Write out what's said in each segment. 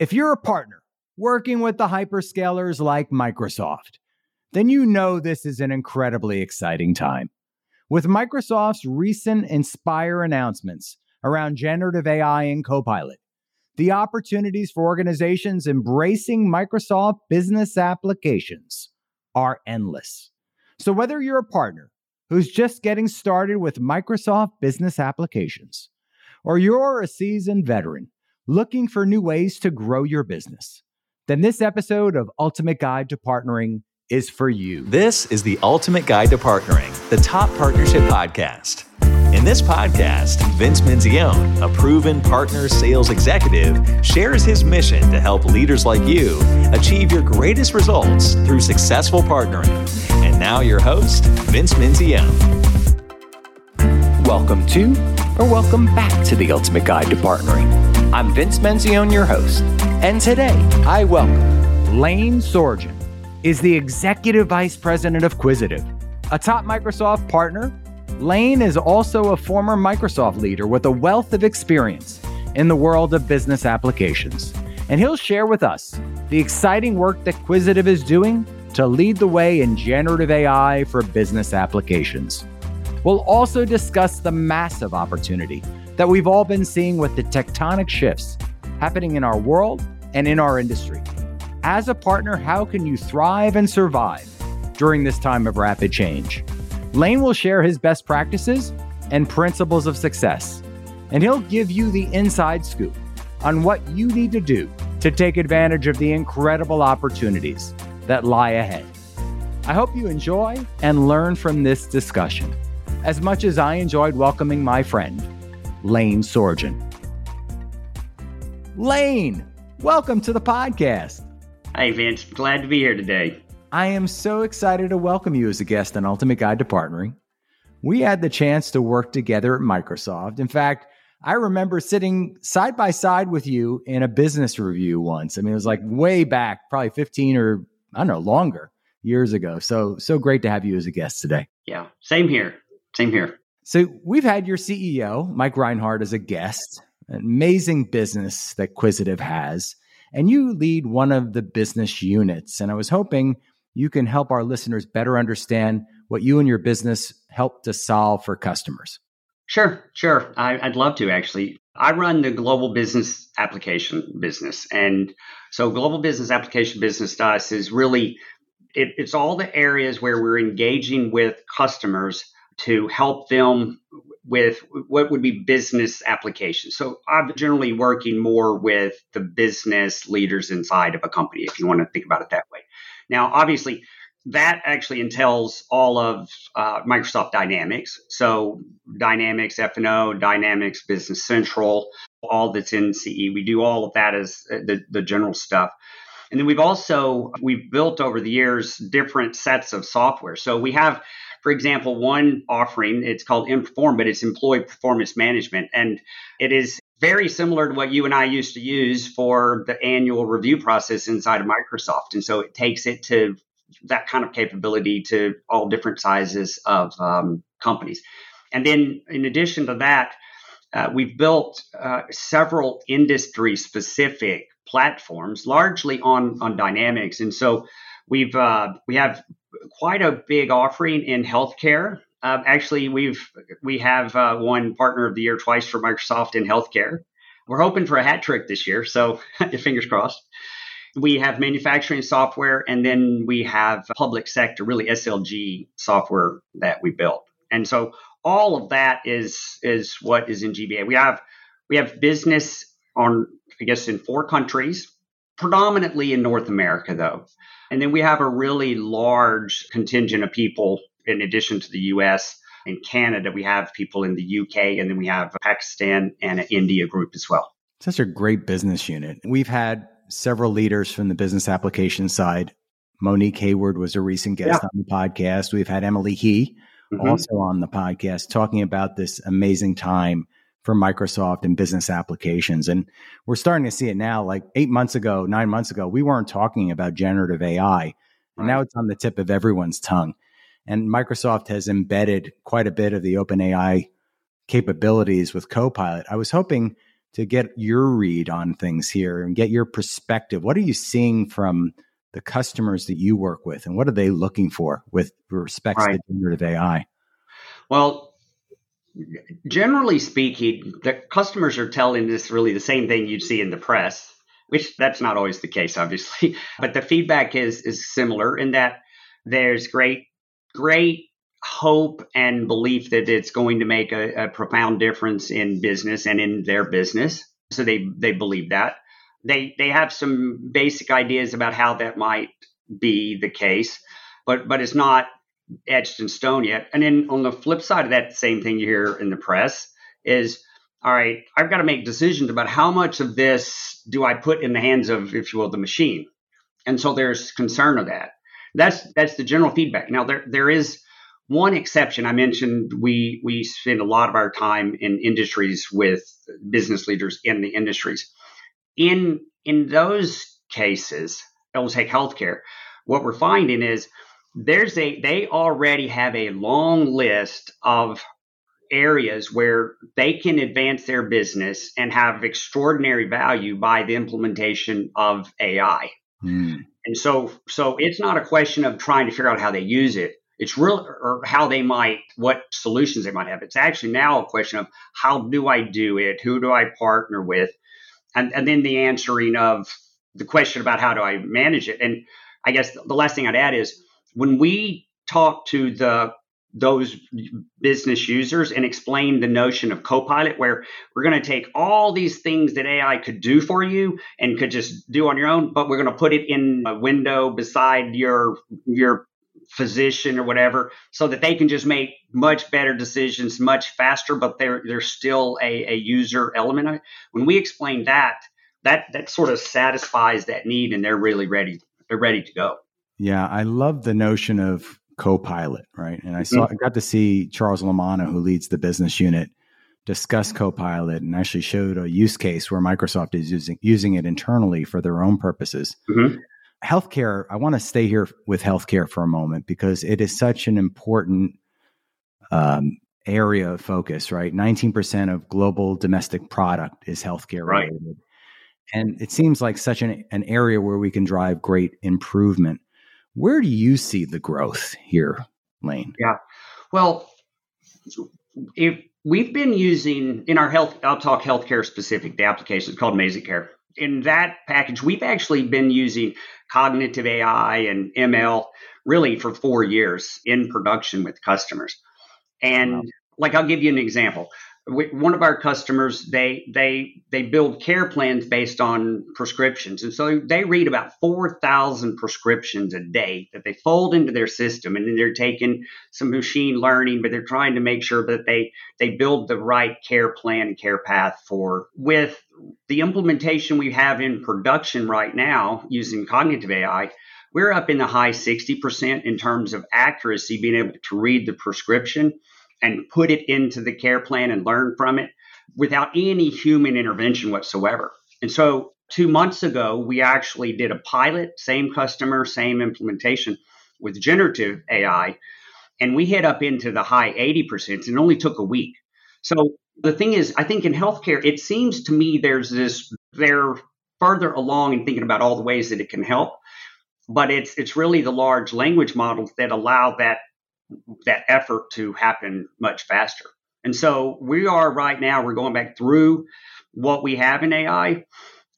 If you're a partner working with the hyperscalers like Microsoft, then you know this is an incredibly exciting time. With Microsoft's recent Inspire announcements around generative AI and Copilot, the opportunities for organizations embracing Microsoft business applications are endless. So, whether you're a partner who's just getting started with Microsoft business applications, or you're a seasoned veteran looking for new ways to grow your business, then this episode of Ultimate Guide to Partnering is for you. This is the Ultimate Guide to Partnering, the top partnership podcast. In this podcast, Vince Menzione, a proven partner sales executive, shares his mission to help leaders like you achieve your greatest results through successful partnering. And now, your host, Vince Menzione. Welcome to, or welcome back to the Ultimate Guide to Partnering. I'm Vince Menzione, your host, and today I welcome Lane Sorgen is the Executive Vice President of Quisitive, a top Microsoft partner Lane is also a former Microsoft leader with a wealth of experience in the world of business applications. And he'll share with us the exciting work that Quisitive is doing to lead the way in generative AI for business applications. We'll also discuss the massive opportunity that we've all been seeing with the tectonic shifts happening in our world and in our industry. As a partner, how can you thrive and survive during this time of rapid change? Lane will share his best practices and principles of success, and he'll give you the inside scoop on what you need to do to take advantage of the incredible opportunities that lie ahead. I hope you enjoy and learn from this discussion as much as I enjoyed welcoming my friend, Lane Sorgen. Lane, welcome to the podcast. Hey, Vince. Glad to be here today. I am so excited to welcome you as a guest on Ultimate Guide to Partnering. We had the chance to work together at Microsoft. In fact, I remember sitting side by side with you in a business review once. I mean, it was like way back, probably 15 or I don't know, longer years ago. So, so great to have you as a guest today. Yeah, same here. Same here. So, we've had your CEO, Mike Reinhart, as a guest, an amazing business that Quisitive has. And you lead one of the business units. And I was hoping you can help our listeners better understand what you and your business help to solve for customers. Sure, sure. I, would love to actually. I run the global business application business. And so, global business application business to us is really it, it's all the areas where we're engaging with customers to help them with what would be business applications. So I'm generally working more with the business leaders inside of a company, if you want to think about it that way. Now, obviously, that actually entails all of uh, Microsoft Dynamics. So Dynamics F&O, Dynamics Business Central, all that's in CE. We do all of that as uh, the, the general stuff. And then we've also we've built over the years different sets of software. So we have, for example, one offering. It's called Inform, but it's Employee Performance Management, and it is very similar to what you and I used to use for the annual review process inside of Microsoft. And so it takes it to that kind of capability to all different sizes of um, companies. And then in addition to that, uh, we've built uh, several industry specific platforms, largely on, on Dynamics. And so we've uh, we have quite a big offering in healthcare uh, actually, we've we have uh, won Partner of the Year twice for Microsoft in healthcare. We're hoping for a hat trick this year, so fingers crossed. We have manufacturing software, and then we have public sector, really SLG software that we built. And so all of that is is what is in GBA. We have we have business on I guess in four countries, predominantly in North America though. And then we have a really large contingent of people in addition to the US and Canada, we have people in the UK and then we have Pakistan and an India group as well. Such a great business unit. We've had several leaders from the business application side. Monique Hayward was a recent guest yeah. on the podcast. We've had Emily He mm-hmm. also on the podcast talking about this amazing time for Microsoft and business applications. And we're starting to see it now. Like eight months ago, nine months ago, we weren't talking about generative AI. And right. now it's on the tip of everyone's tongue. And Microsoft has embedded quite a bit of the OpenAI capabilities with Copilot. I was hoping to get your read on things here and get your perspective. What are you seeing from the customers that you work with, and what are they looking for with respect right. to generative AI? Well, generally speaking, the customers are telling us really the same thing you'd see in the press, which that's not always the case, obviously. But the feedback is is similar in that there's great, great hope and belief that it's going to make a, a profound difference in business and in their business. So they they believe that. They they have some basic ideas about how that might be the case, but but it's not etched in stone yet. And then on the flip side of that same thing you hear in the press is all right, I've got to make decisions about how much of this do I put in the hands of, if you will, the machine. And so there's concern of that. That's that's the general feedback. Now there there is one exception. I mentioned we we spend a lot of our time in industries with business leaders in the industries. In in those cases, I'll take healthcare. What we're finding is there's a they already have a long list of areas where they can advance their business and have extraordinary value by the implementation of AI. Mm. And so so it's not a question of trying to figure out how they use it. It's real or how they might what solutions they might have. It's actually now a question of how do I do it? Who do I partner with? And and then the answering of the question about how do I manage it. And I guess the last thing I'd add is when we talk to the those business users and explain the notion of copilot where we're going to take all these things that AI could do for you and could just do on your own but we're going to put it in a window beside your your physician or whatever so that they can just make much better decisions much faster but there there's still a, a user element. Of it when we explain that that that sort of satisfies that need and they're really ready they're ready to go yeah, I love the notion of co-pilot, right? And I saw mm-hmm. I got to see Charles Lamanna, who leads the business unit, discuss co-pilot and actually showed a use case where Microsoft is using using it internally for their own purposes. Mm-hmm. Healthcare, I want to stay here with healthcare for a moment because it is such an important um, area of focus, right? 19% of global domestic product is healthcare right. related. And it seems like such an, an area where we can drive great improvement. Where do you see the growth here, Lane? Yeah. Well, if we've been using in our health, I'll talk healthcare specific, the application is called MazikCare. In that package, we've actually been using cognitive AI and ML really for four years in production with customers. And wow. like, I'll give you an example we, one of our customers they they they build care plans based on prescriptions. And so they read about 4000 prescriptions a day that they fold into their system. And then they're taking some machine learning but they're trying to make sure that they they build the right care plan and care path for with the implementation we have in production right now using cognitive ai we're up in the high 60% in terms of accuracy being able to read the prescription and put it into the care plan and learn from it without any human intervention whatsoever. And so, two months ago, we actually did a pilot, same customer, same implementation with generative AI, and we hit up into the high 80%, and only took a week. So, the thing is, I think in healthcare, it seems to me there's this, they're further along in thinking about all the ways that it can help. But it's it's really the large language models that allow that that effort to happen much faster. And so we are right now, we're going back through what we have in AI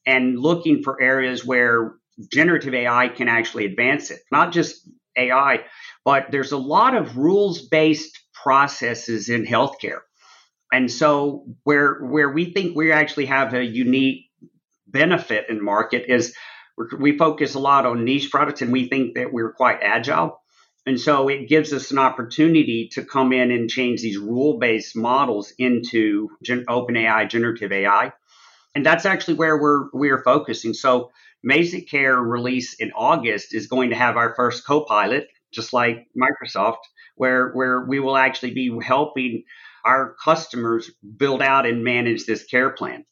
and looking for areas where generative AI can actually advance it. Not just AI, but there's a lot of rules based processes in healthcare. And so where where we think we actually have a unique benefit in market is we focus a lot on niche products and we think that we're quite agile. And so it gives us an opportunity to come in and change these rule based models into gen- OpenAI, generative AI. And that's actually where we're, we're focusing. So MazikCare release in August is going to have our first co-pilot, just like Microsoft, where, where we will actually be helping our customers build out and manage this care plan.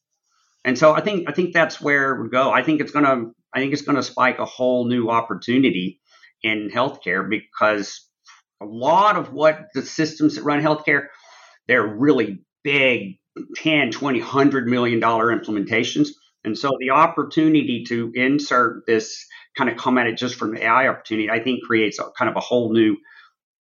And so I think I think that's where we go. I think it's gonna I think it's gonna spike a whole new opportunity in healthcare because a lot of what the systems that run healthcare, they're really big, 10, 20, 100 million dollar implementations. And so the opportunity to insert this kind of come at it just from the AI opportunity, I think creates a, kind of a whole new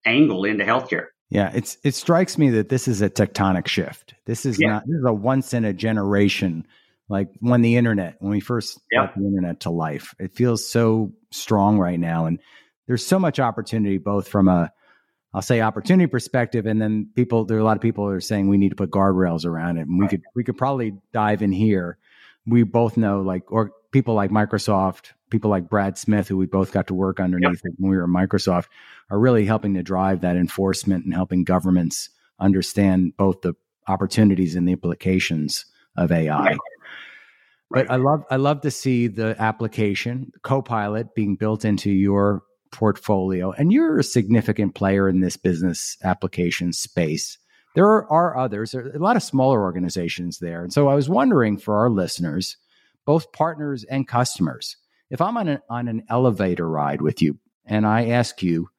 angle into healthcare. Yeah, it's it strikes me that this is a tectonic shift. This is yeah. not this is a once in a generation like when the internet when we first yeah. brought the internet to life. It feels so strong right now and there's so much opportunity both from a I'll say opportunity perspective, and then people there are a lot of people who are saying we need to put guardrails around it. And we right. could we could probably dive in here. We both know like or people like Microsoft, people like Brad Smith, who we both got to work underneath yep. when we were at Microsoft, are really helping to drive that enforcement and helping governments understand both the opportunities and the implications of AI. Right. But right. I love I love to see the application, Copilot, being built into your portfolio, and you're a significant player in this business application space. There are, are others, there are a lot of smaller organizations there. And so I was wondering for our listeners, both partners and customers, if I'm on, a, on an elevator ride with you and I ask you,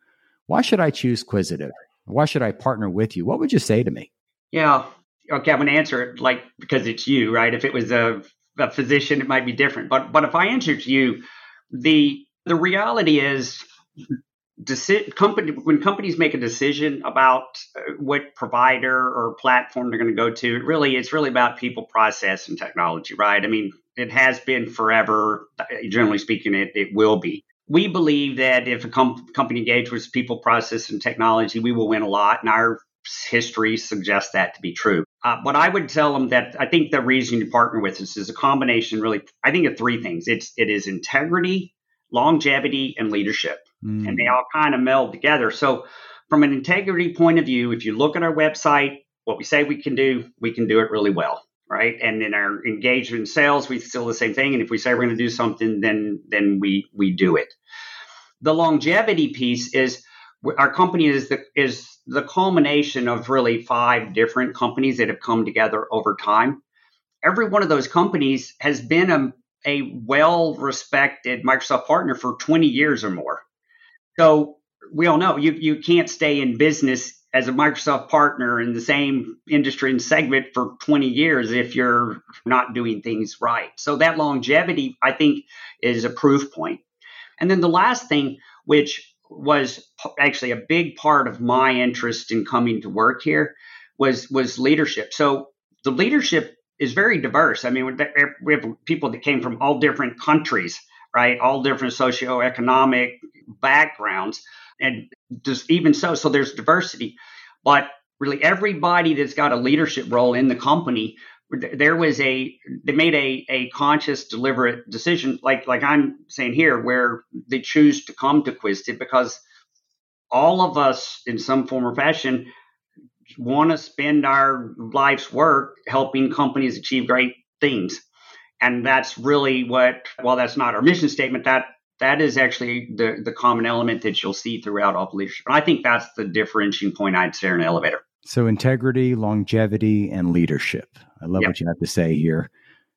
why should I choose Quisitive? Why should I partner with you? What would you say to me? Yeah. Okay, I'm going to answer it like because it's you, right? If it was a, a physician, it might be different. But but if I answer to you, the the reality is Deci- company when companies make a decision about uh, what provider or platform they're going to go to, it really it's really about people, process, and technology, right? I mean, it has been forever. Uh, generally speaking, it, it will be. We believe that if a com- company engages with people, process, and technology, we will win a lot, and our history suggests that to be true. Uh, but I would tell them that I think the reason you partner with us is a combination, really. I think of three things. It's it is integrity, longevity, and leadership mm. and they all kind of meld together. So, from an integrity point of view, if you look at our website, what we say we can do, we can do it really well, right? And in our engagement sales, we still the same thing. And if we say we're going to do something, then then we we do it. The longevity piece is our company is the is the culmination of really five different companies that have come together over time. Every one of those companies has been a, a well respected Microsoft partner for 20 years or more. So we all know you you can't stay in business as a Microsoft partner in the same industry and segment for 20 years if you're not doing things right. So that longevity, I think, is a proof point. And then the last thing, which was actually a big part of my interest in coming to work here, was was leadership. So the leadership is very diverse. I mean, we have people that came from all different countries right? All different socioeconomic backgrounds. And just even so, so there's diversity. But really everybody that's got a leadership role in the company, there was a they made a, a conscious, deliberate decision, like like I'm saying here, where they choose to come to Quisitive because all of us in some form or fashion want to spend our life's work helping companies achieve great things. And that's really what, while that's not our mission statement, that that is actually the, the common element that you'll see throughout all leadership. And I think that's the differentiating point I'd say in an elevator. So integrity, longevity, and leadership. I love yep. what you have to say here.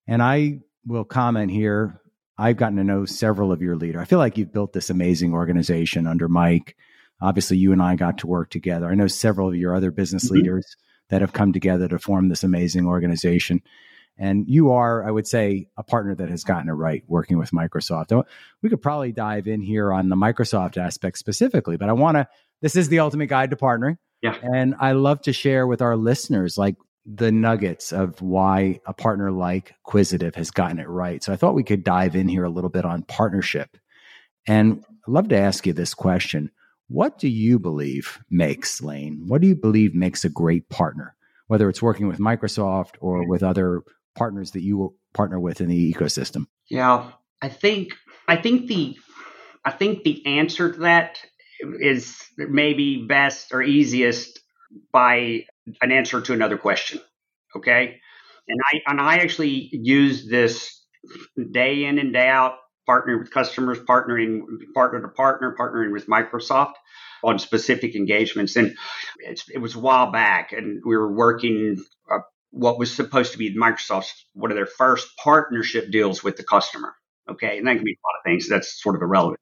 And I will comment here. I've gotten to know several of your leaders. I feel like you've built this amazing organization under Mike. Obviously, you and I got to work together. I know several of your other business mm-hmm. leaders that have come together to form this amazing organization. And you are, I would say, a partner that has gotten it right working with Microsoft. We could probably dive in here on the Microsoft aspect specifically, but I want to, this is the ultimate guide to partnering. Yeah. And I love to share with our listeners like the nuggets of why a partner like Quisitive has gotten it right. So I thought we could dive in here a little bit on partnership. And I'd love to ask you this question. What do you believe makes Lane? What do you believe makes a great partner? Whether it's working with Microsoft or with other partners that you partner with in the ecosystem? Yeah, I think I think the I think the answer to that is maybe best or easiest by an answer to another question. Okay, and I and I actually use this day in and day out, partnering with customers, partnering partner to partner, partnering with Microsoft on specific engagements. And it was a while back, and we were working uh, what was supposed to be Microsoft's one of their first partnership deals with the customer. Okay, and that can be a lot of things. That's sort of irrelevant.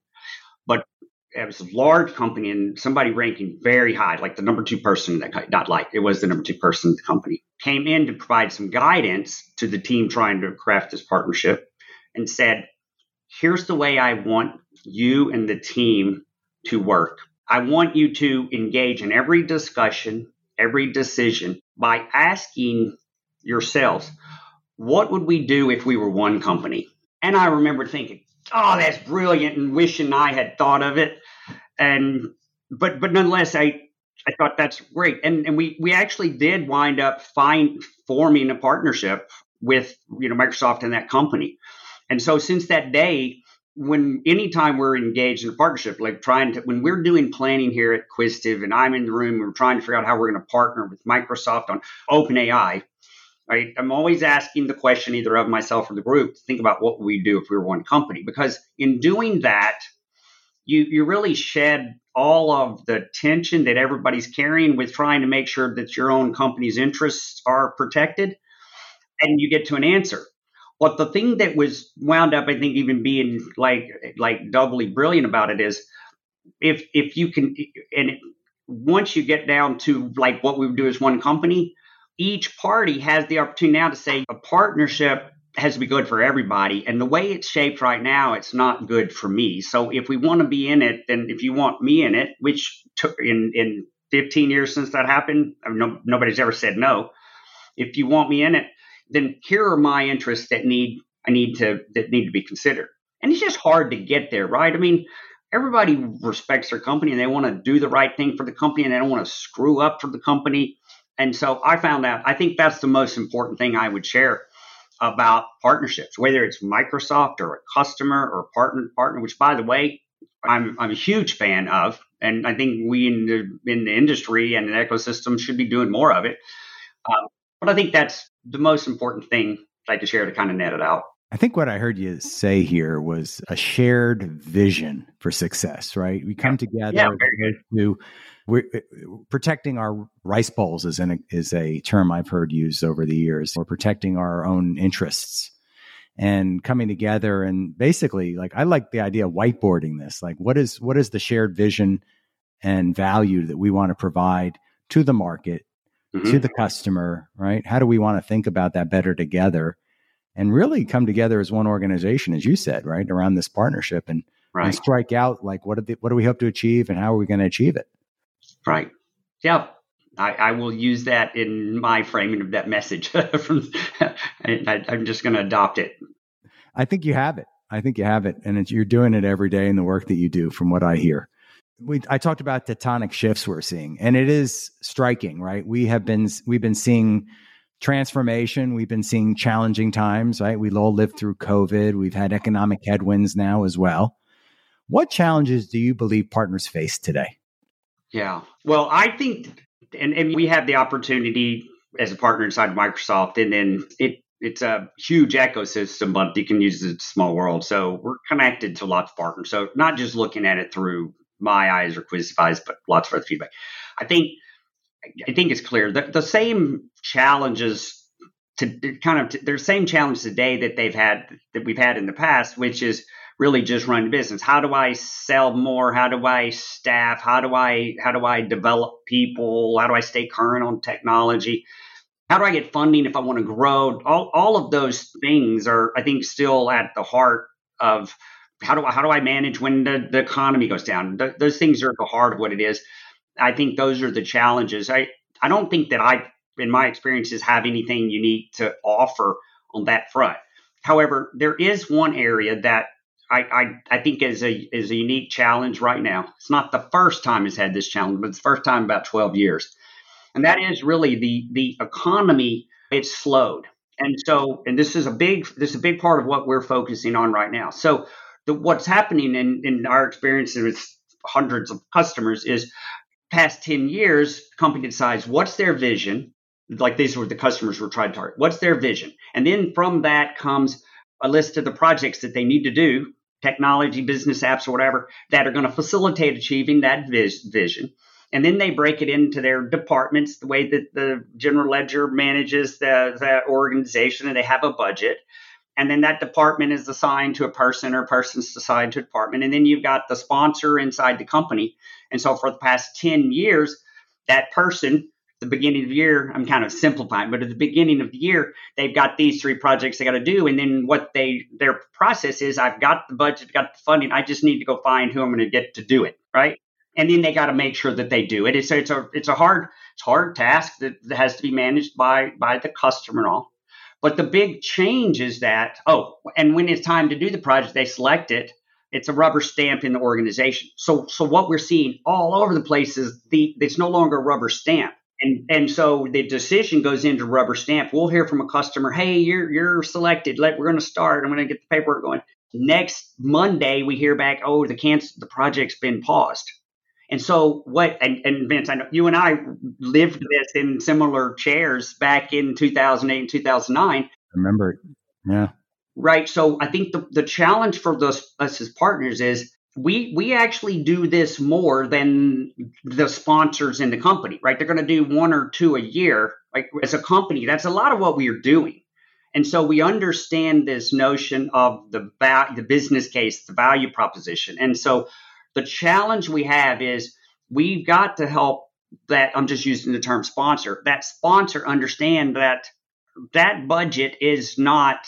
But it was a large company and somebody ranking very high, like the number two person that not like it was the number two person in the company, came in to provide some guidance to the team trying to craft this partnership and said, here's the way I want you and the team to work. I want you to engage in every discussion, every decision by asking yourselves, what would we do if we were one company? And I remember thinking, oh, that's brilliant and wishing I had thought of it. And but but nonetheless, I I thought that's great. And and we we actually did wind up find forming a partnership with you know Microsoft and that company. And so since that day, when anytime we're engaged in a partnership, like trying to when we're doing planning here at Quisitive and I'm in the room, we're trying to figure out how we're going to partner with Microsoft on OpenAI. Right, I'm always asking the question either of myself or the group to think about what we do if we were one company, because in doing that, you you really shed all of the tension that everybody's carrying with trying to make sure that your own company's interests are protected, and you get to an answer. But the thing that was wound up, I think, even being like like doubly brilliant about it is if if you can and once you get down to like what we would do as one company, each party has the opportunity now to say a partnership has to be good for everybody. And the way it's shaped right now, it's not good for me. So if we want to be in it, then if you want me in it, which took in in 15 years since that happened, no, nobody's ever said no. If you want me in it, then here are my interests that need I need to that need to be considered. And it's just hard to get there, right? I mean, everybody respects their company and they want to do the right thing for the company and they don't want to screw up for the company. And so I found out I think that's the most important thing I would share about partnerships, whether it's Microsoft or a customer or partner partner, which by the way, I'm I'm a huge fan of, and I think we in the in the industry and the ecosystem should be doing more of it. Um, but I think that's the most important thing I'd like to share to kind of net it out. I think what I heard you say here was a shared vision for success, right? We come together yeah, to we're, uh, protecting our rice bowls is an, is a term I've heard used over the years. We're protecting our own interests and coming together and basically like I like the idea of whiteboarding this. Like what is what is the shared vision and value that we want to provide to the market mm-hmm. to the customer, right? How do we want to think about that better together and really come together as one organization, as you said, right, around this partnership and, right. and strike out like what, the, what do we hope to achieve and how are we going to achieve it? Right. Yeah. I, I, will use that in my framing of that message. From, I, am just going to adopt it. I think you have it. I think you have it, and you're doing it every day in the work that you do, from what I hear we I talked about tectonic shifts we're seeing, and it is striking, right? We have been we've been seeing transformation. We've been seeing challenging times, right? We all lived through COVID. We've had economic headwinds now as well. What challenges do you believe partners face today? Yeah. Well, I think, and, and we have the opportunity as a partner inside Microsoft, and then it it's a huge ecosystem, but you can use it a small world. So we're connected to lots of partners. So not just looking at it through my eyes or quiz eyes, but lots of other feedback. I think I think it's clear that the same challenges to kind of there's same challenge today that they've had that we've had in the past, which is really just run the business. How do I sell more? How do I staff? How do I how do I develop people? How do I stay current on technology? How do I get funding if I want to grow? All all of those things are I think still at the heart of how do I, how do I manage when the, the economy goes down? Th- those things are at the heart of what it is. I think those are the challenges. I, I don't think that I, in my experiences, have anything unique to offer on that front. However, there is one area that I, I, I think is a is a unique challenge right now. It's not the first time it's had this challenge, but it's the first time about 12 years. And that is really the the economy, it's slowed. And so, and this is a big this is a big part of what we're focusing on right now. So the, what's happening in, in our experience with hundreds of customers is past 10 years, company decides what's their vision. Like these were the customers we're trying to target. What's their vision? And then from that comes a list of the projects that they need to do, technology, business apps, or whatever, that are going to facilitate achieving that vis- vision. And then they break it into their departments, the way that the general ledger manages the, the organization, and they have a budget. And then that department is assigned to a person or person's assigned to a department. And then you've got the sponsor inside the company. And so for the past 10 years that person the beginning of the year i'm kind of simplifying but at the beginning of the year they've got these three projects they got to do. And then what they their process is i've got the budget got the funding. I just need to go find who i'm going to get to do it right? And then they got to make sure that they do it. It's, it's a it's a hard it's hard task that, that has to be managed by by the customer and all but the big change is that, oh, and when it's time to do the project, they select it. It's a rubber stamp in the organization. So, so what we're seeing all over the place is the it's no longer a rubber stamp. And, and so the decision goes into rubber stamp. We'll hear from a customer, hey, you're you're selected. Let we're going to start. I'm going to get the paperwork going. Next Monday, we hear back, oh, the cancel the project's been paused. And so what and, and Vince, I know you and I lived this in similar chairs back in 2008 and 2009. I Remember, yeah. Right. So I think the, the challenge for those, us as partners is we we actually do this more than the sponsors in the company, right? They're going to do one or two a year. Like as a company, that's a lot of what we are doing. And so we understand this notion of the va- the business case, the value proposition. And so the challenge we have is we've got to help that I'm just using the term sponsor, that sponsor understand that that budget is not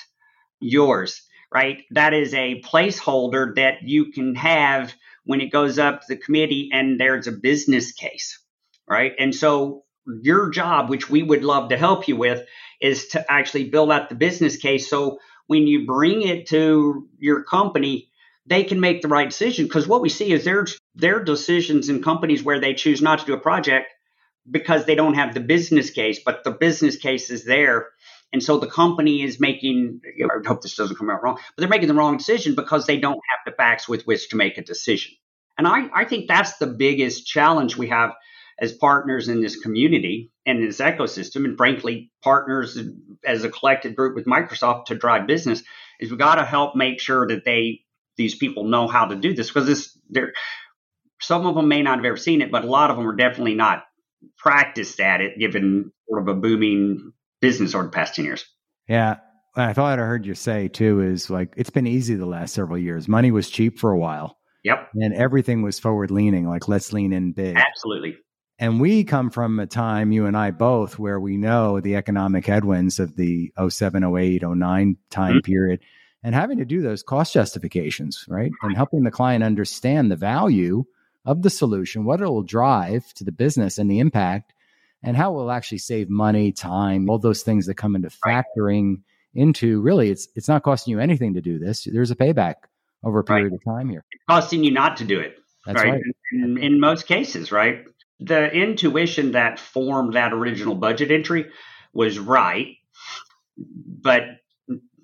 yours, right? That is a placeholder that you can have when it goes up to the committee and there's a business case, right? And so your job, which we would love to help you with, is to actually build out the business case. So when you bring it to your company, they can make the right decision. Because what we see is there's their decisions in companies where they choose not to do a project because they don't have the business case, but the business case is there. And so the company is making, you know, I hope this doesn't come out wrong, but they're making the wrong decision because they don't have the facts with which to make a decision. And I, I think that's the biggest challenge we have as partners in this community and this ecosystem, and frankly, partners as a collective group with Microsoft to drive business, is we got to help make sure that they these people know how to do this because this they're some of them may not have ever seen it, but a lot of them are definitely not practiced at it, given sort of a booming business over the past 10 years. Yeah. I thought I heard you say too is like it's been easy the last several years. Money was cheap for a while. Yep. And everything was forward leaning, like let's lean in big. Absolutely. And we come from a time, you and I both, where we know the economic headwinds of the 07, 08, 09 time mm-hmm. period and having to do those cost justifications, right? And helping the client understand the value of the solution, what it will drive to the business and the impact, and how it will actually save money, time, all those things that come into factoring into really it's it's not costing you anything to do this. There's a payback over a period right. of time here. It's costing you not to do it. That's right. right. In, in most cases, right? The intuition that formed that original budget entry was right, but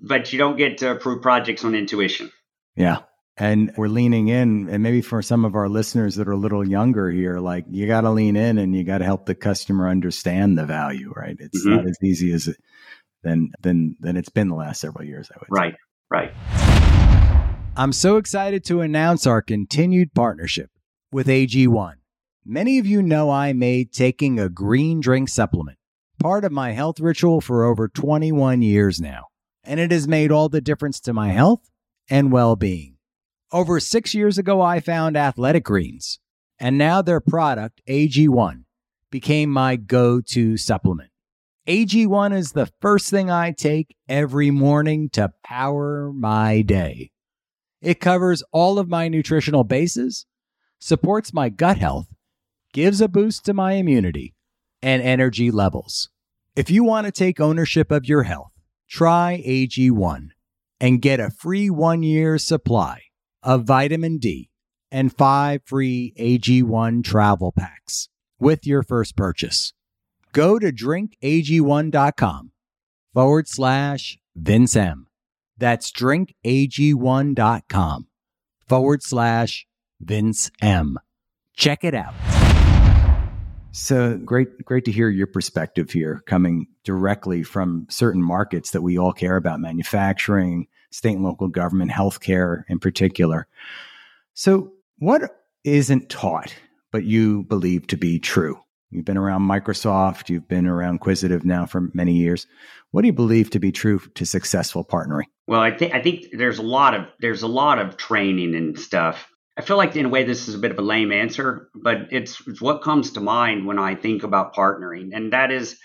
but you don't get to approve projects on intuition. Yeah. And we're leaning in, and maybe for some of our listeners that are a little younger here, like you got to lean in and you got to help the customer understand the value, right? It's mm-hmm. not as easy as it than than than it's been the last several years. I would right, say. right. I'm so excited to announce our continued partnership with AG1. Many of you know I made taking a green drink supplement part of my health ritual for over 21 years now and it has made all the difference to my health and well being. Over six years ago, I found Athletic Greens, and now their product, AG1, became my go to supplement. AG1 is the first thing I take every morning to power my day. It covers all of my nutritional bases, supports my gut health, gives a boost to my immunity and energy levels. If you want to take ownership of your health, try AG1 and get a free one year supply of vitamin D and five free AG1 travel packs with your first purchase. Go to drinkag1.com forward slash Vince M. That's drinkag1.com forward slash Vince M. Check it out. So great, great to hear your perspective here coming directly from certain markets that we all care about manufacturing, state and local government, healthcare in particular. So, what isn't taught but you believe to be true? You've been around Microsoft, you've been around Quisitive now for many years. What do you believe to be true to successful partnering? Well, I think I think there's a lot of there's a lot of training and stuff. I feel like in a way this is a bit of a lame answer, but it's, it's what comes to mind when I think about partnering, and that is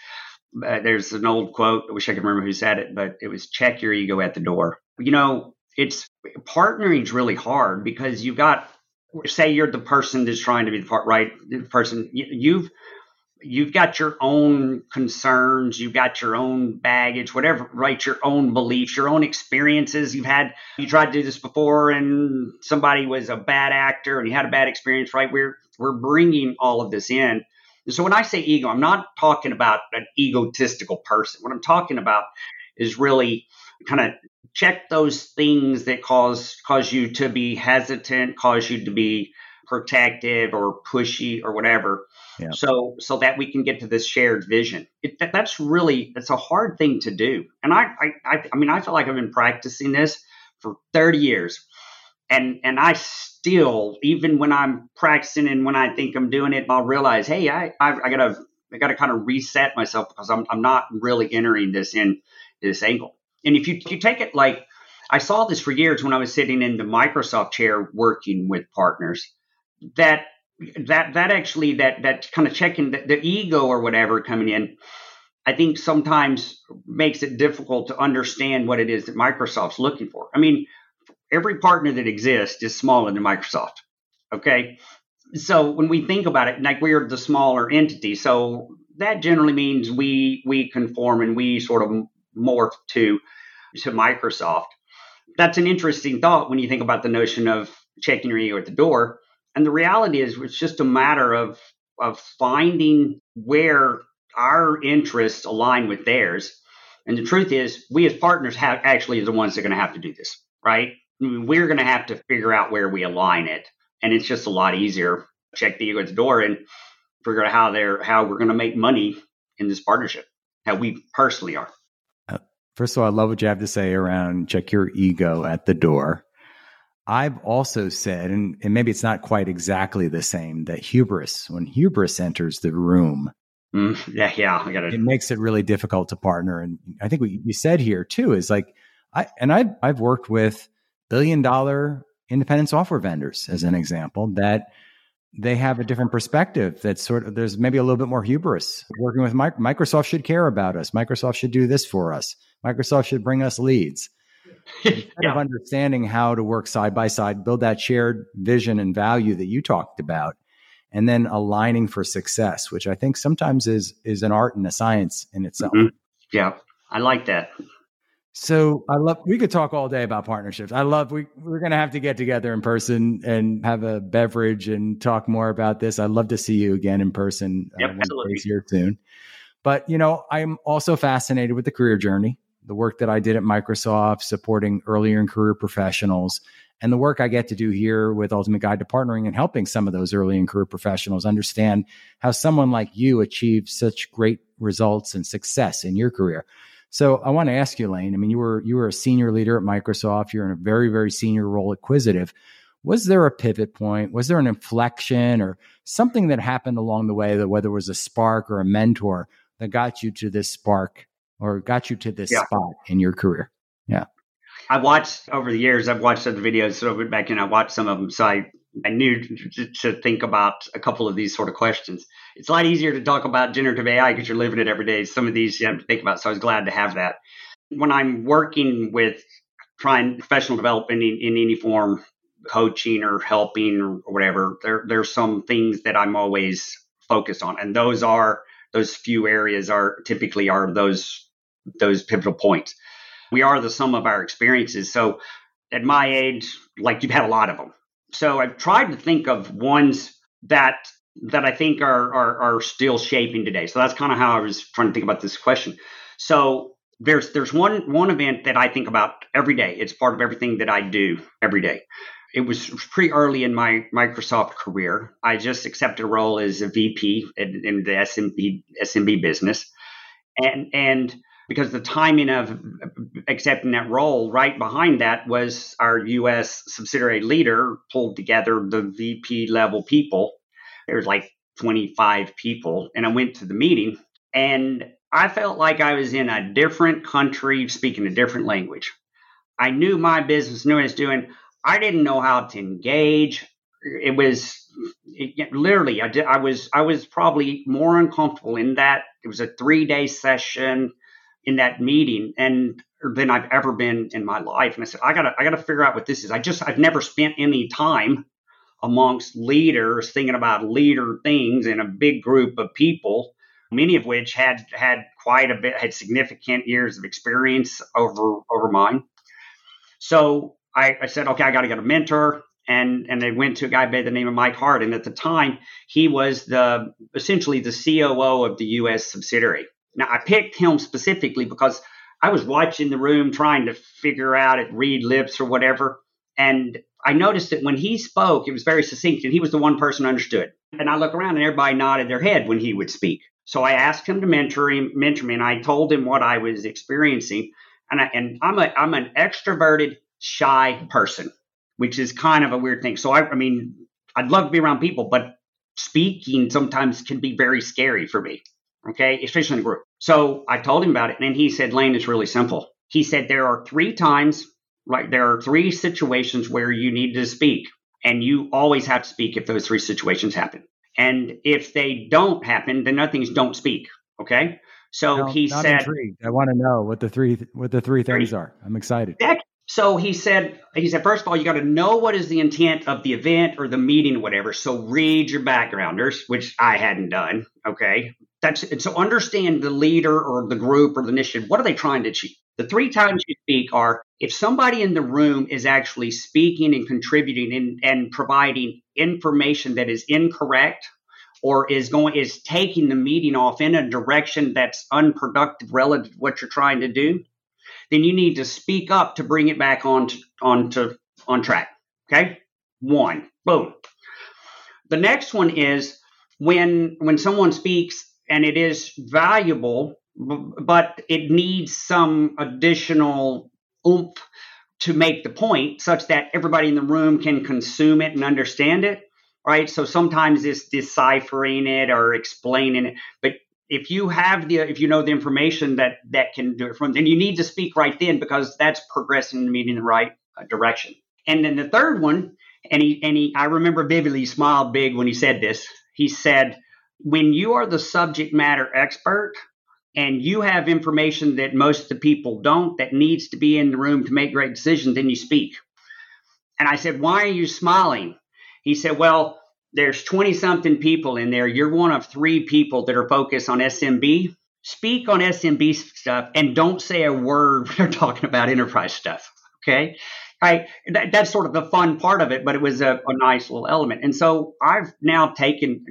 uh, there's an old quote. I wish I could remember who said it, but it was check your ego at the door. You know, it's partnering is really hard because you've got say you're the person that's trying to be the part right the person. You've you've got your own concerns, you've got your own baggage, whatever, right? Your own beliefs, your own experiences. You've had, you tried to do this before and somebody was a bad actor and you had a bad experience, right? We're, we're bringing all of this in. And so when I say ego, I'm not talking about an egotistical person. What I'm talking about is really kind of check those things that cause cause you to be hesitant, cause you to be protective or pushy or whatever. Yeah. So so that we can get to this shared vision. It, that, that's really it's a hard thing to do. And I, I I I mean I feel like I've been practicing this for 30 years. And and I still even when I'm practicing and when I think I'm doing it, I'll realize, hey, I I, I gotta I gotta kind of reset myself because I'm I'm not really entering this in this angle. And if you if you take it like I saw this for years when I was sitting in the Microsoft chair working with partners that that that actually that that kind of checking the, the ego or whatever coming in i think sometimes makes it difficult to understand what it is that microsoft's looking for. I mean every partner that exists is smaller than microsoft okay? So when we think about it like we're the smaller entity so that generally means we we conform and we sort of morph to to microsoft. That's an interesting thought when you think about the notion of checking your ego at the door and the reality is, it's just a matter of of finding where our interests align with theirs. And the truth is, we as partners have actually are the ones that are going to have to do this, right? We're going to have to figure out where we align it, and it's just a lot easier. Check the ego at the door and figure out how they're how we're going to make money in this partnership. How we personally are. Uh, first of all, I love what you have to say around check your ego at the door. I've also said, and, and maybe it's not quite exactly the same, that hubris, when hubris enters the room, mm, yeah, yeah, I got it. It makes it really difficult to partner. And I think what you said here too is like, I and I've I've worked with billion dollar independent software vendors as an example that they have a different perspective that sort of there's maybe a little bit more hubris working with microsoft should care about us microsoft should do this for us microsoft should bring us leads kind yeah. of understanding how to work side by side, build that shared vision and value that you talked about, and then aligning for success, which I think sometimes is is an art and a science in itself. Mm-hmm. Yeah, I like that. So I love. We could talk all day about partnerships. I love. We we're gonna have to get together in person and have a beverage and talk more about this. I'd love to see you again in person. Uh, yep, uh, absolutely. Here soon. But you know, I'm also fascinated with the career journey the work that I did at Microsoft supporting earlier in career professionals, and the work I get to do here with Ultimate Guide to Partnering and helping some of those early in career professionals understand how someone like you achieved such great results and success in your career. So I want to ask you, Lane. I mean, you were you were a senior leader at Microsoft. You're in a very very senior role at Quisitive. Was there a pivot point? Was there an inflection or something that happened along the way that whether it was a spark or a mentor that got you to this spark or got you to this yeah. spot in your career? Yeah. I watched over the years, I've watched other videos, so I went back and I watched some of them. So I, I knew to, to think about a couple of these sort of questions. It's a lot easier to talk about generative AI because you're living it every day. Some of these you have to think about. So I was glad to have that. When I'm working with trying professional development in, in any form, coaching or helping or whatever, there there's some things that I'm always focused on. And those are those few areas are typically are those those pivotal points. We are the sum of our experiences. So at my age, like you've had a lot of them. So I've tried to think of ones that that I think are are, are still shaping today. So that's kind of how I was trying to think about this question. So there's there's one one event that I think about every day. It's part of everything that I do every day. It was pretty early in my Microsoft career. I just accepted a role as a VP in, in the SMB SMB business, and and because the timing of accepting that role right behind that was our U.S. subsidiary leader pulled together the VP level people. There was like 25 people, and I went to the meeting, and I felt like I was in a different country speaking a different language. I knew my business, knew what I was doing. I didn't know how to engage. It was it, literally, I did. I was, I was probably more uncomfortable in that. It was a three day session in that meeting, and than I've ever been in my life. And I said, I gotta, I gotta figure out what this is. I just, I've never spent any time amongst leaders thinking about leader things in a big group of people, many of which had had quite a bit, had significant years of experience over over mine. So I, I said, okay, I got to get a mentor and and I went to a guy by the name of Mike Hart, and at the time he was the essentially the COO of the U.S. subsidiary. Now I picked him specifically because I was watching the room trying to figure out it, read lips or whatever, and I noticed that when he spoke, it was very succinct, and he was the one person understood. And I look around, and everybody nodded their head when he would speak. So I asked him to mentor him, mentor me, and I told him what I was experiencing. And, I, and I'm a I'm an extroverted, shy person which is kind of a weird thing. So I, I mean, I'd love to be around people, but speaking sometimes can be very scary for me. Okay, especially in a group. So I told him about it, and he said, "Lane, it's really simple." He said there are three times, like there are three situations where you need to speak, and you always have to speak if those three situations happen. And if they don't happen, then nothing's don't speak. Okay. So no, he said, intrigued. "I want to know what the three what the three things are." I'm excited. So he said, he said, first of all, you got to know what is the intent of the event or the meeting or whatever. So read your backgrounders, which I hadn't done. Okay. That's so understand the leader or the group or the initiative. What are they trying to achieve? The three times you speak are if somebody in the room is actually speaking and contributing and, and providing information that is incorrect or is going is taking the meeting off in a direction that's unproductive relative to what you're trying to do then you need to speak up to bring it back on to, on to on track. Okay, one, boom. The next one is when when someone speaks and it is valuable, but it needs some additional oomph to make the point, such that everybody in the room can consume it and understand it. Right. So sometimes it's deciphering it or explaining it, but if you have the if you know the information that that can do it from then you need to speak right then because that's progressing the meeting in the right uh, direction. And then the third one and he and he i remember vividly he smiled big when he said this. He said when you are the subject matter expert and you have information that most of the people don't that needs to be in the room to make great decisions then you speak. And i said why are you smiling? He said well there's 20 something people in there. You're one of three people that are focused on SMB. Speak on SMB stuff and don't say a word when you're talking about enterprise stuff. Okay. I, that, that's sort of the fun part of it, but it was a, a nice little element. And so I've now taken,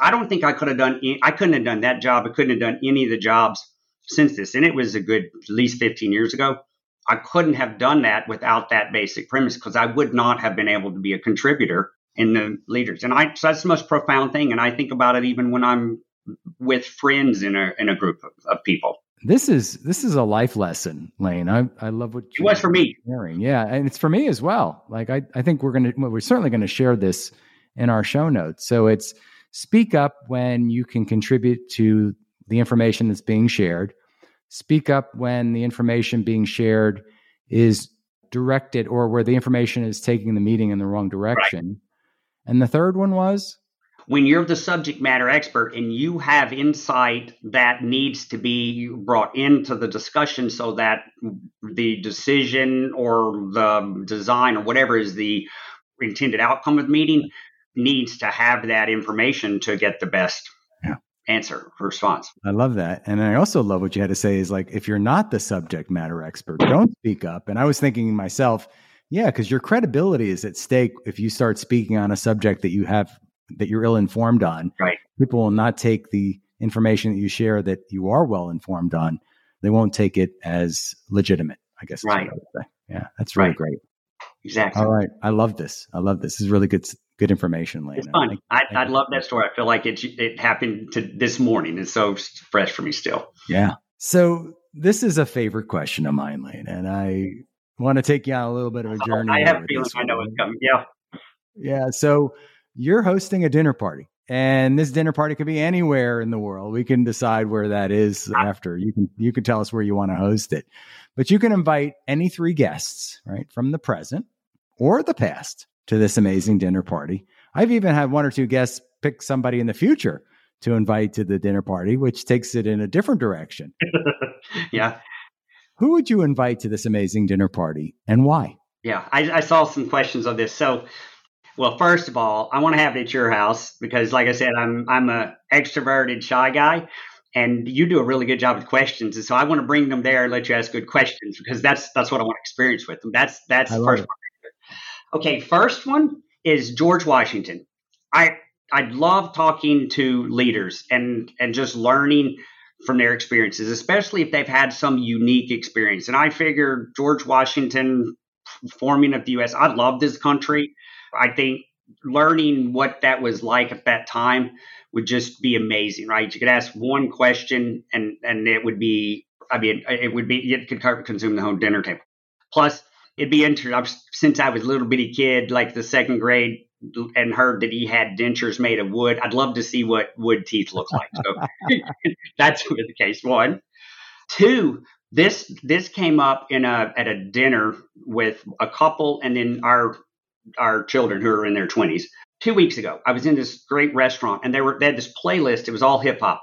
I don't think I could have done, I couldn't have done that job. I couldn't have done any of the jobs since this. And it was a good, at least 15 years ago. I couldn't have done that without that basic premise because I would not have been able to be a contributor in the leaders. And I, so that's the most profound thing. And I think about it even when I'm with friends in a, in a group of, of people. This is this is a life lesson, Lane. I, I love what you it was for me. Sharing. Yeah, and it's for me as well. Like I, I think we're gonna well, we're certainly gonna share this in our show notes. So it's speak up when you can contribute to the information that's being shared. Speak up when the information being shared is directed or where the information is taking the meeting in the wrong direction. Right. And the third one was? When you're the subject matter expert and you have insight that needs to be brought into the discussion so that the decision or the design or whatever is the intended outcome of the meeting needs to have that information to get the best yeah. answer response. I love that. And I also love what you had to say is like, if you're not the subject matter expert, don't speak up. And I was thinking myself, yeah, because your credibility is at stake if you start speaking on a subject that you have that you're ill informed on. Right. People will not take the information that you share that you are well informed on. They won't take it as legitimate. I guess. Right. I yeah, that's really right. great. Exactly. All right. I love this. I love this. This is really good good information, Lane. It's fun. I, I, I love that story. I feel like it it happened to this morning. It's so fresh for me still. Yeah. So this is a favorite question of mine, Lane, and I want to take you on a little bit of a oh, journey. I have a feeling I know it's coming. Yeah. Yeah. So you're hosting a dinner party and this dinner party could be anywhere in the world. We can decide where that is ah. after. You can you can tell us where you want to host it. But you can invite any three guests, right, from the present or the past to this amazing dinner party. I've even had one or two guests pick somebody in the future to invite to the dinner party, which takes it in a different direction. yeah. Who would you invite to this amazing dinner party and why? Yeah, I, I saw some questions on this. So well, first of all, I want to have it at your house because, like I said, I'm I'm a extroverted, shy guy, and you do a really good job with questions. And so I want to bring them there and let you ask good questions because that's that's what I want to experience with them. That's that's the first one. Okay, first one is George Washington. I I love talking to leaders and and just learning from their experiences, especially if they've had some unique experience. And I figure George Washington forming of the U.S. I love this country. I think learning what that was like at that time would just be amazing, right? You could ask one question and and it would be, I mean, it would be it could consume the whole dinner table. Plus, it'd be interesting since I was a little bitty kid, like the second grade, and heard that he had dentures made of wood. I'd love to see what wood teeth look like. So that's the case. One, two. This this came up in a at a dinner with a couple, and then our our children who are in their 20s. Two weeks ago, I was in this great restaurant and they were they had this playlist. It was all hip hop,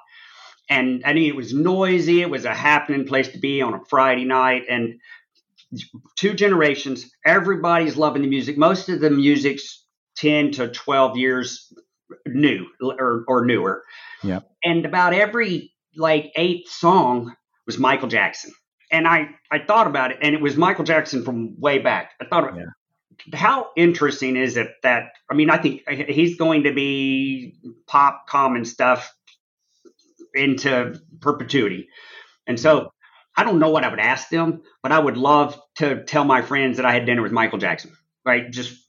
and I mean it was noisy. It was a happening place to be on a Friday night, and two generations. Everybody's loving the music. Most of the music's 10 to 12 years new or, or newer. Yep. And about every like eighth song was Michael Jackson. And I, I thought about it, and it was Michael Jackson from way back. I thought, yeah how interesting is it that I mean I think uh, he's going to be pop common stuff into perpetuity, and so I don't know what I would ask them, but I would love to tell my friends that I had dinner with Michael Jackson. Right, just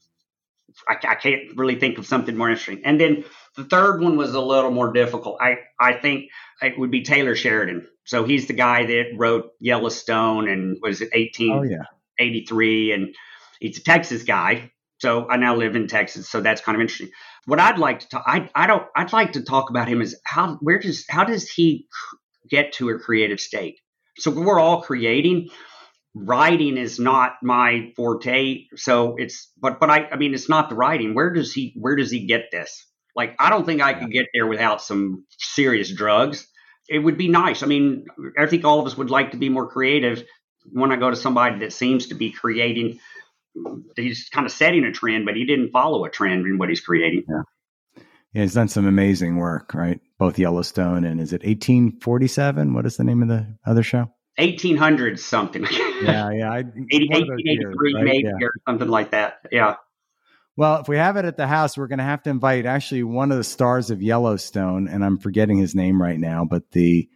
I, I can't really think of something more interesting. And then the third one was a little more difficult. I I think it would be Taylor Sheridan. So he's the guy that wrote Yellowstone and was it 1883 oh, yeah. and he's a Texas guy. So I now live in Texas. So that's kind of interesting. What I'd like to talk, I, I don't, I'd like to talk about him is how, where does, how does he get to a creative state? So we're all creating. Writing is not my forte. So it's, but, but I, I mean, it's not the writing. Where does he, where does he get this? Like, I don't think I could get there without some serious drugs. It would be nice. I mean, I think all of us would like to be more creative when I go to somebody that seems to be creating he's kind of setting a trend, but he didn't follow a trend in what he's creating. Yeah. Yeah, he's done some amazing work, right? Both Yellowstone and is it 1847? What is the name of the other show? 1800 something. yeah, yeah. I, 1883 right? maybe yeah. or something like that. Yeah. Well, if we have it at the house, we're going to have to invite actually one of the stars of Yellowstone, and I'm forgetting his name right now, but the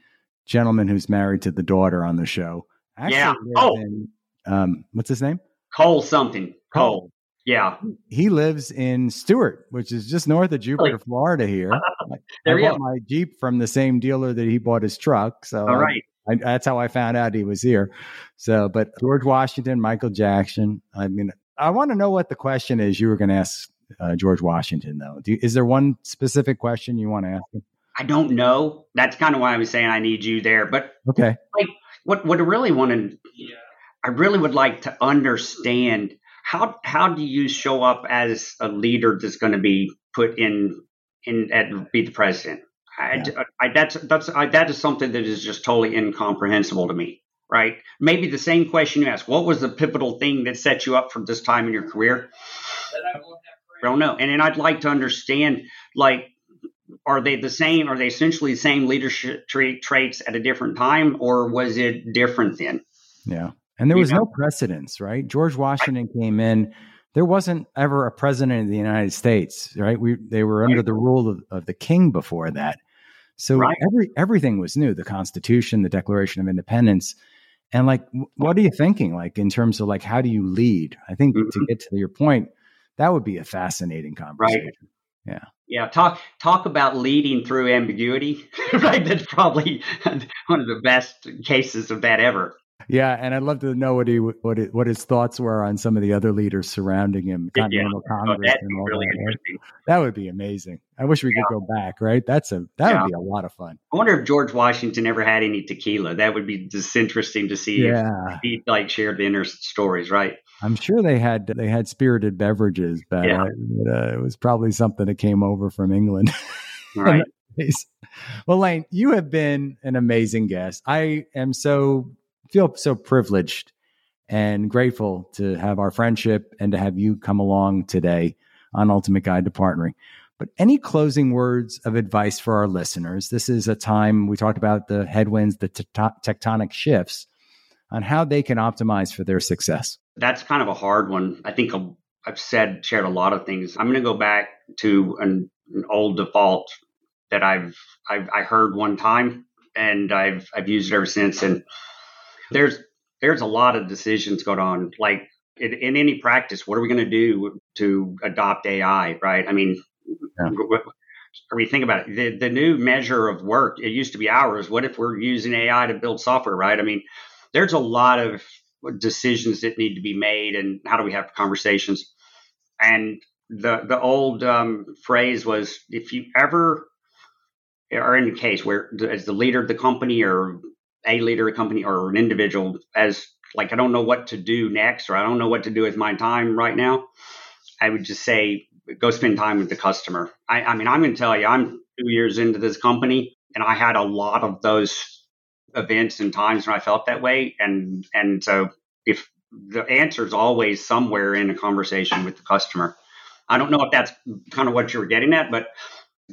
gentleman who's married to the daughter on the show. yeah. Oh. In, um, what's his name? Cole something. Cole. Yeah. He lives in Stuart, which is just north of Jupiter, really? Florida here. there I bought my Jeep from the same dealer that he bought his truck. So All right. I, that's how I found out he was here. So, but George Washington, Michael Jackson. I mean, I want to know what the question is you were going to ask uh, George Washington, though. You, is there one specific question you want to ask him? I don't know. That's kind of why I was saying I need you there. But okay, like what what I really want to yeah. I really would like to understand how how do you show up as a leader that's going to be put in in and be the president. I, yeah. I, that's that's I, that is something that is just totally incomprehensible to me. Right? Maybe the same question you asked: What was the pivotal thing that set you up for this time in your career? I don't know. And then I'd like to understand, like, are they the same? Are they essentially the same leadership tra- traits at a different time, or was it different then? Yeah. And there was know? no precedence, right? George Washington came in. There wasn't ever a president of the United States, right? We they were under the rule of, of the king before that. So right. every everything was new, the Constitution, the Declaration of Independence. And like what are you thinking like in terms of like how do you lead? I think mm-hmm. to get to your point, that would be a fascinating conversation. Right. Yeah. Yeah, talk talk about leading through ambiguity. right, that's probably one of the best cases of that ever. Yeah, and I'd love to know what he what it, what his thoughts were on some of the other leaders surrounding him, Continental yeah. Congress oh, and all really that. That would be amazing. I wish we yeah. could go back. Right? That's a that yeah. would be a lot of fun. I wonder if George Washington ever had any tequila. That would be just interesting to see. Yeah. if he like shared the inner stories. Right. I'm sure they had they had spirited beverages, but, yeah. uh, it was probably something that came over from England. Right. well, Lane, you have been an amazing guest. I am so feel so privileged and grateful to have our friendship and to have you come along today on Ultimate Guide to Partnering. But any closing words of advice for our listeners? This is a time we talked about the headwinds, the tectonic shifts on how they can optimize for their success. That's kind of a hard one. I think I've said, shared a lot of things. I'm going to go back to an, an old default that I've, I've I heard one time and I've I've used it ever since. And there's there's a lot of decisions going on. Like in, in any practice, what are we going to do to adopt AI? Right? I mean, yeah. we think about it, the the new measure of work. It used to be hours. What if we're using AI to build software? Right? I mean, there's a lot of decisions that need to be made, and how do we have conversations? And the the old um, phrase was, if you ever are in a case where as the leader of the company or a leader a company or an individual as like I don't know what to do next or I don't know what to do with my time right now, I would just say go spend time with the customer. I, I mean, I'm going to tell you, I'm two years into this company, and I had a lot of those events and times when I felt that way, and and so if the answer is always somewhere in a conversation with the customer. I don't know if that's kind of what you were getting at, but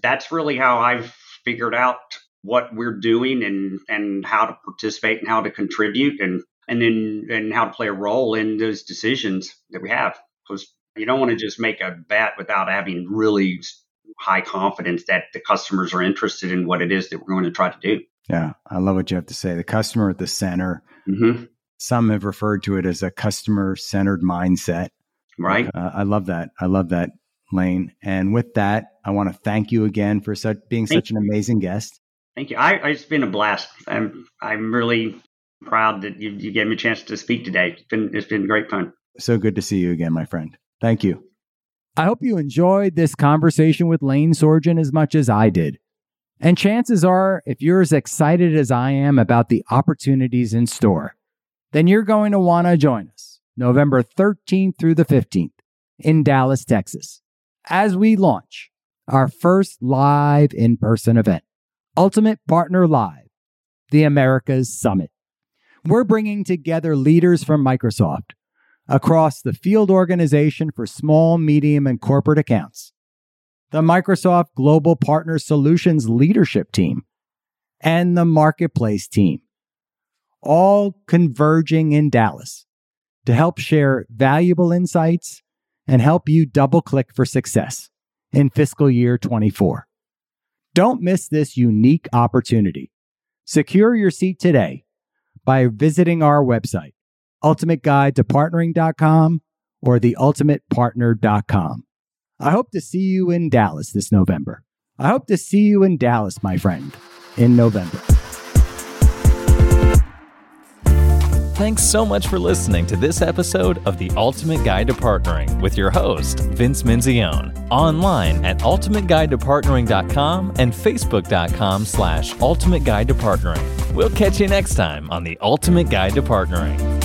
that's really how I've figured out what we're doing and and how to participate and how to contribute and and then and how to play a role in those decisions that we have. Because you don't want to just make a bet without having really high confidence that the customers are interested in what it is that we're going to try to do. Yeah i love what you have to say. The customer at the center. Mm-hmm. some have referred to it as a customer centered mindset. Right. Uh, i love that. I love that Lane. And with that, I want to thank you again for such, being thank such an amazing guest. Thank you. I, it's been a blast. I'm I'm really proud that you, you gave me a chance to speak today. It's been it's been great fun. So good to see you again, my friend. Thank you. I hope you enjoyed this conversation with Lane Sorgen as much as I did. And chances are, if you're as excited as I am about the opportunities in store, then you're going to want to join us November 13th through the 15th in Dallas, Texas as we launch our first live in person event, Ultimate Partner Live, the Americas Summit. We're bringing together leaders from Microsoft across the field organization for small, medium, and corporate accounts, the Microsoft Global Partner Solutions leadership team, and the marketplace team, all converging in Dallas to help share valuable insights and help you double click for success in fiscal year 24. Don't miss this unique opportunity. Secure your seat today by visiting our website, ultimateguidetopartnering.com or theultimatepartner.com. I hope to see you in Dallas this November. I hope to see you in Dallas, my friend, in November. Thanks so much for listening to this episode of The Ultimate Guide to Partnering with your host, Vince Menzione. Online at ultimateguidetopartnering.com and facebook.com slash ultimate to partnering. We'll catch you next time on The Ultimate Guide to Partnering.